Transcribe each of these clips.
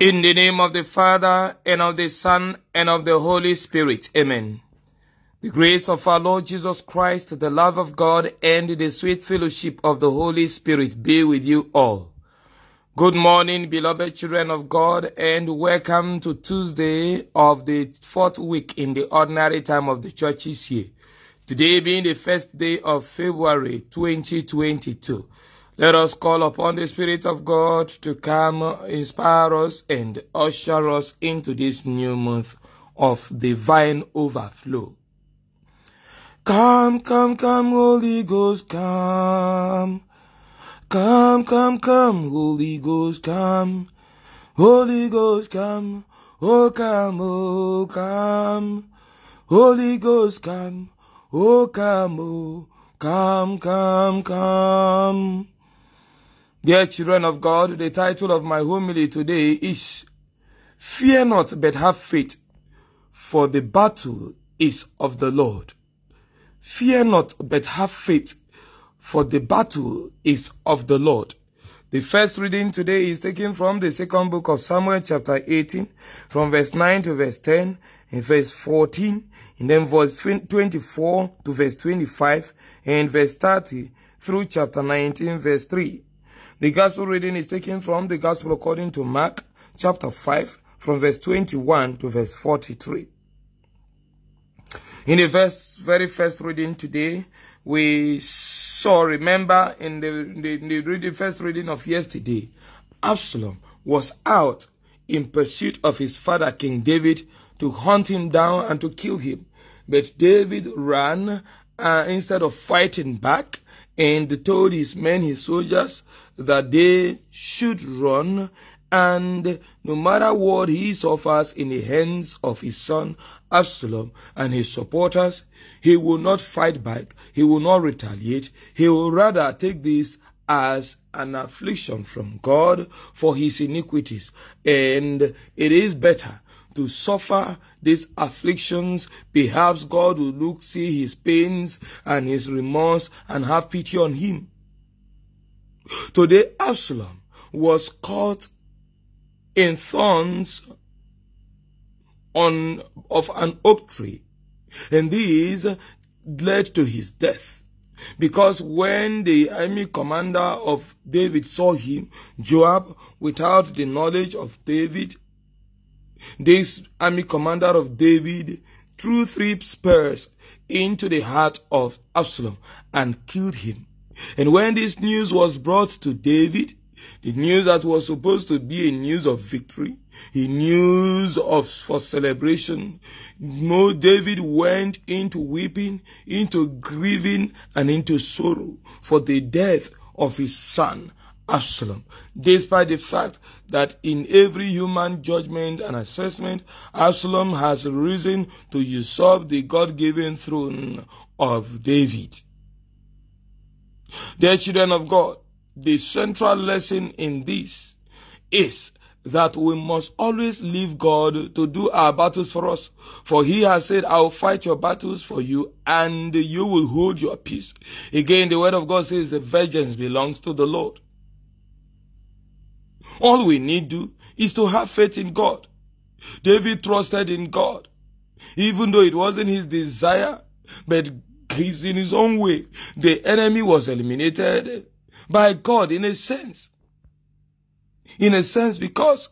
In the name of the Father, and of the Son, and of the Holy Spirit. Amen. The grace of our Lord Jesus Christ, the love of God, and the sweet fellowship of the Holy Spirit be with you all. Good morning, beloved children of God, and welcome to Tuesday of the fourth week in the ordinary time of the church's year. Today being the first day of February 2022. Let us call upon the Spirit of God to come, inspire us, and usher us into this new month of divine overflow. Come, come, come, Holy Ghost, come. Come, come, come, Holy Ghost, come. Holy Ghost, come. Oh, come, oh, come. Holy Ghost, come. Oh, come, oh, come, come, come. Dear children of God, the title of my homily today is Fear not, but have faith, for the battle is of the Lord. Fear not, but have faith, for the battle is of the Lord. The first reading today is taken from the second book of Samuel, chapter 18, from verse 9 to verse 10, and verse 14, and then verse 24 to verse 25, and verse 30 through chapter 19, verse 3. The gospel reading is taken from the gospel according to Mark chapter 5 from verse 21 to verse 43. In the very first reading today, we saw, remember in the, the, the reading, first reading of yesterday, Absalom was out in pursuit of his father King David to hunt him down and to kill him. But David ran uh, instead of fighting back and told his men, his soldiers, that they should run and no matter what he suffers in the hands of his son Absalom and his supporters, he will not fight back, he will not retaliate, he will rather take this as an affliction from God for his iniquities. And it is better to suffer these afflictions. Perhaps God will look, see his pains and his remorse and have pity on him. Today, Absalom was caught in thorns on of an oak tree, and these led to his death. Because when the army commander of David saw him, Joab, without the knowledge of David, this army commander of David threw three spears into the heart of Absalom and killed him. And when this news was brought to David, the news that was supposed to be a news of victory, a news of for celebration, no David went into weeping, into grieving, and into sorrow for the death of his son Absalom, despite the fact that in every human judgment and assessment, Absalom has risen to usurp the God-given throne of David. Dear children of God, the central lesson in this is that we must always leave God to do our battles for us. For he has said, I will fight your battles for you and you will hold your peace. Again, the word of God says the vengeance belongs to the Lord. All we need do is to have faith in God. David trusted in God. Even though it wasn't his desire, but he's in his own way. The enemy was eliminated by God in a sense. In a sense, because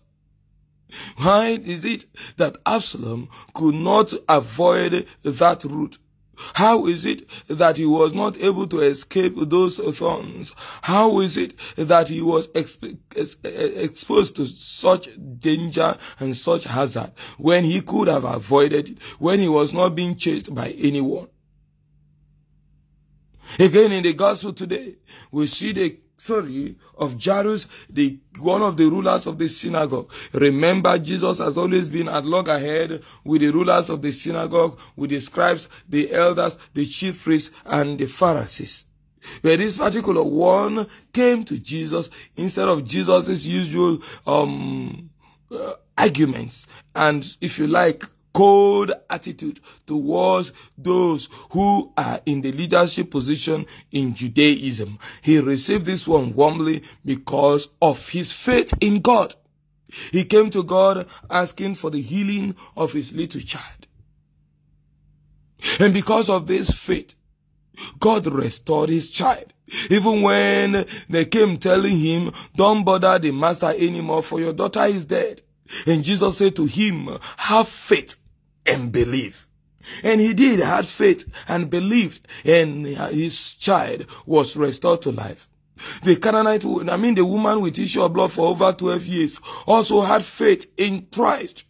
why is it that Absalom could not avoid that route? How is it that he was not able to escape those thorns? How is it that he was exp exposed to such danger and such hazard when he could have avoided it, when he was not being chased by anyone? Again, in the gospel today, we see the story of Jairus, the one of the rulers of the synagogue. Remember, Jesus has always been at loggerhead with the rulers of the synagogue, with the scribes, the elders, the chief priests, and the Pharisees. But this particular one came to Jesus instead of Jesus's usual um, uh, arguments and, if you like, cold attitude towards those who are in the leadership position in Judaism. He received this one warmly because of his faith in God. He came to God asking for the healing of his little child. And because of this faith, God restored his child. Even when they came telling him, don't bother the master anymore for your daughter is dead. And Jesus said to him, have faith and believe. And he did, had faith and believed, and his child was restored to life. The Canaanite, I mean the woman with issue of blood for over 12 years, also had faith in Christ.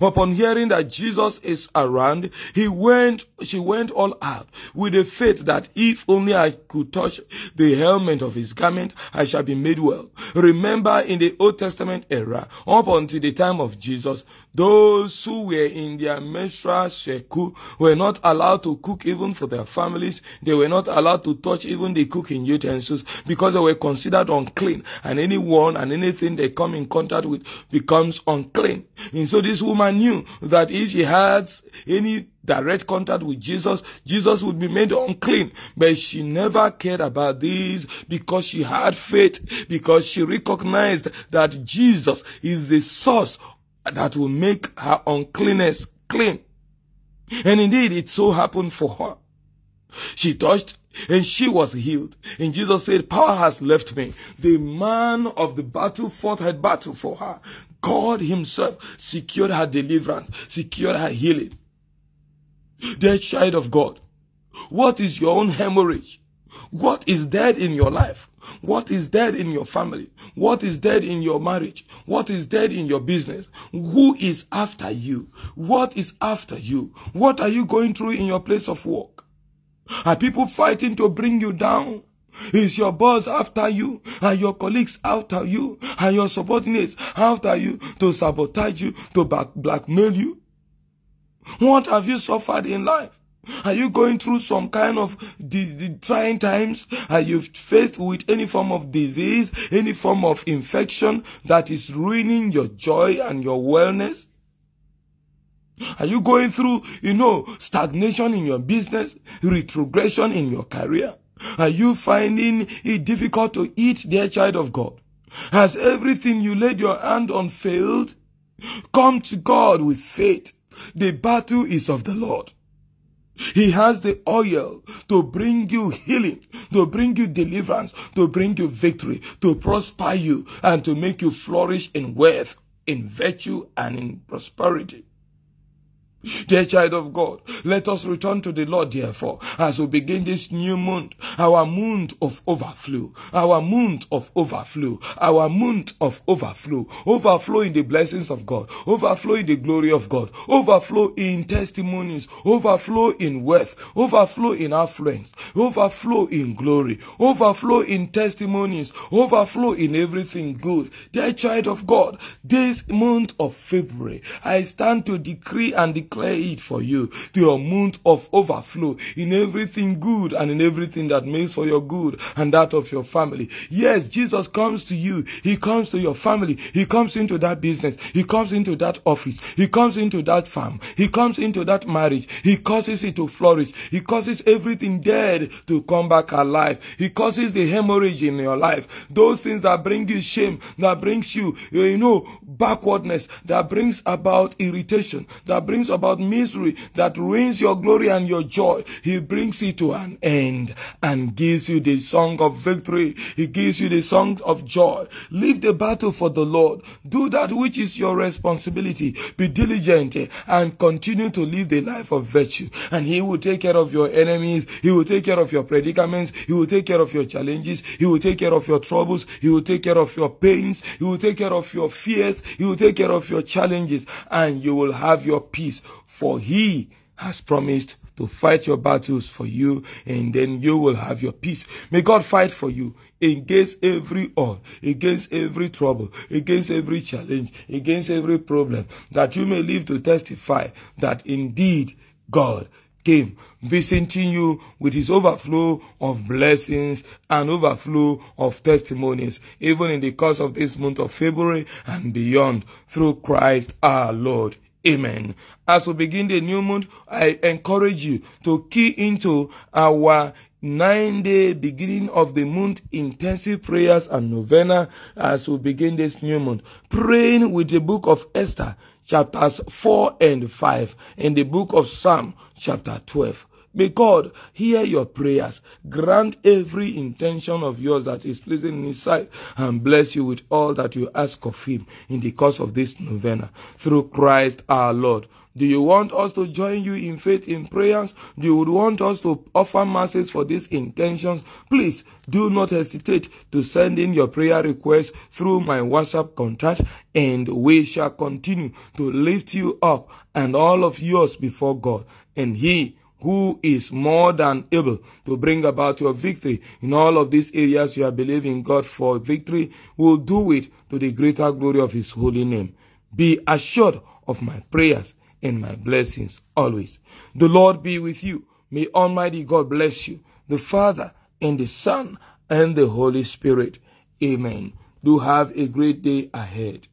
Upon hearing that Jesus is around, he went, she went all out with the faith that if only I could touch the helmet of his garment, I shall be made well. Remember in the Old Testament era, up until the time of Jesus, those who were in their menstrual cycle were not allowed to cook even for their families. They were not allowed to touch even the cooking utensils because they were considered unclean and anyone and anything they come in contact with becomes unclean. And so this woman knew that if she had any direct contact with Jesus, Jesus would be made unclean. But she never cared about this because she had faith, because she recognized that Jesus is the source that will make her uncleanness clean. And indeed, it so happened for her. She touched and she was healed. And Jesus said, power has left me. The man of the battle fought her battle for her. God himself secured her deliverance, secured her healing. Dear child of God, what is your own hemorrhage? What is dead in your life? What is dead in your family? What is dead in your marriage? What is dead in your business? Who is after you? What is after you? What are you going through in your place of work? Are people fighting to bring you down? Is your boss after you? Are your colleagues after you? Are your subordinates after you to sabotage you, to blackmail you? What have you suffered in life? Are you going through some kind of trying times? Are you faced with any form of disease, any form of infection that is ruining your joy and your wellness? Are you going through, you know, stagnation in your business, retrogression in your career? Are you finding it difficult to eat, dear child of God? Has everything you laid your hand on failed? Come to God with faith. The battle is of the Lord. He has the oil to bring you healing, to bring you deliverance, to bring you victory, to prosper you, and to make you flourish in wealth, in virtue, and in prosperity. Dear child of God, let us return to the Lord therefore as we begin this new month, our month of overflow, our month of overflow, our month of overflow, overflow in the blessings of God, overflow in the glory of God, overflow in testimonies, overflow in wealth, overflow in affluence, overflow in glory, overflow in testimonies, overflow in everything good. Dear child of God, this month of February, I stand to decree and declare declare it for you to your month of overflow in everything good and in everything that makes for your good and that of your family. Yes, Jesus comes to you. He comes to your family. He comes into that business. He comes into that office. He comes into that farm. He comes into that marriage. He causes it to flourish. He causes everything dead to come back alive. He causes the hemorrhage in your life. Those things that bring you shame, that brings you, you know, backwardness, that brings about irritation, that brings about about misery that ruins your glory and your joy, He brings it to an end and gives you the song of victory. He gives you the song of joy. Leave the battle for the Lord. Do that which is your responsibility. Be diligent and continue to live the life of virtue. And He will take care of your enemies. He will take care of your predicaments. He will take care of your challenges. He will take care of your troubles. He will take care of your pains. He will take care of your fears. He will take care of your challenges and you will have your peace for he has promised to fight your battles for you and then you will have your peace. May God fight for you against every odds, against every trouble, against every challenge, against every problem that you may live to testify that indeed God came visiting you with his overflow of blessings and overflow of testimonies, even in the course of this month of February and beyond through Christ our Lord. Amen. As we begin the new month, I encourage you to key into our nine day beginning of the month intensive prayers and novena as we begin this new month. Praying with the book of Esther, chapters 4 and 5, and the book of Psalm, chapter 12. May God hear your prayers, grant every intention of yours that is pleasing in His sight, and bless you with all that you ask of Him in the course of this novena. Through Christ our Lord. Do you want us to join you in faith in prayers? Do you want us to offer masses for these intentions? Please do not hesitate to send in your prayer requests through my WhatsApp contact and we shall continue to lift you up and all of yours before God. And He who is more than able to bring about your victory in all of these areas you are believing God for victory will do it to the greater glory of his holy name. Be assured of my prayers and my blessings always. The Lord be with you. May Almighty God bless you, the Father and the Son and the Holy Spirit. Amen. Do have a great day ahead.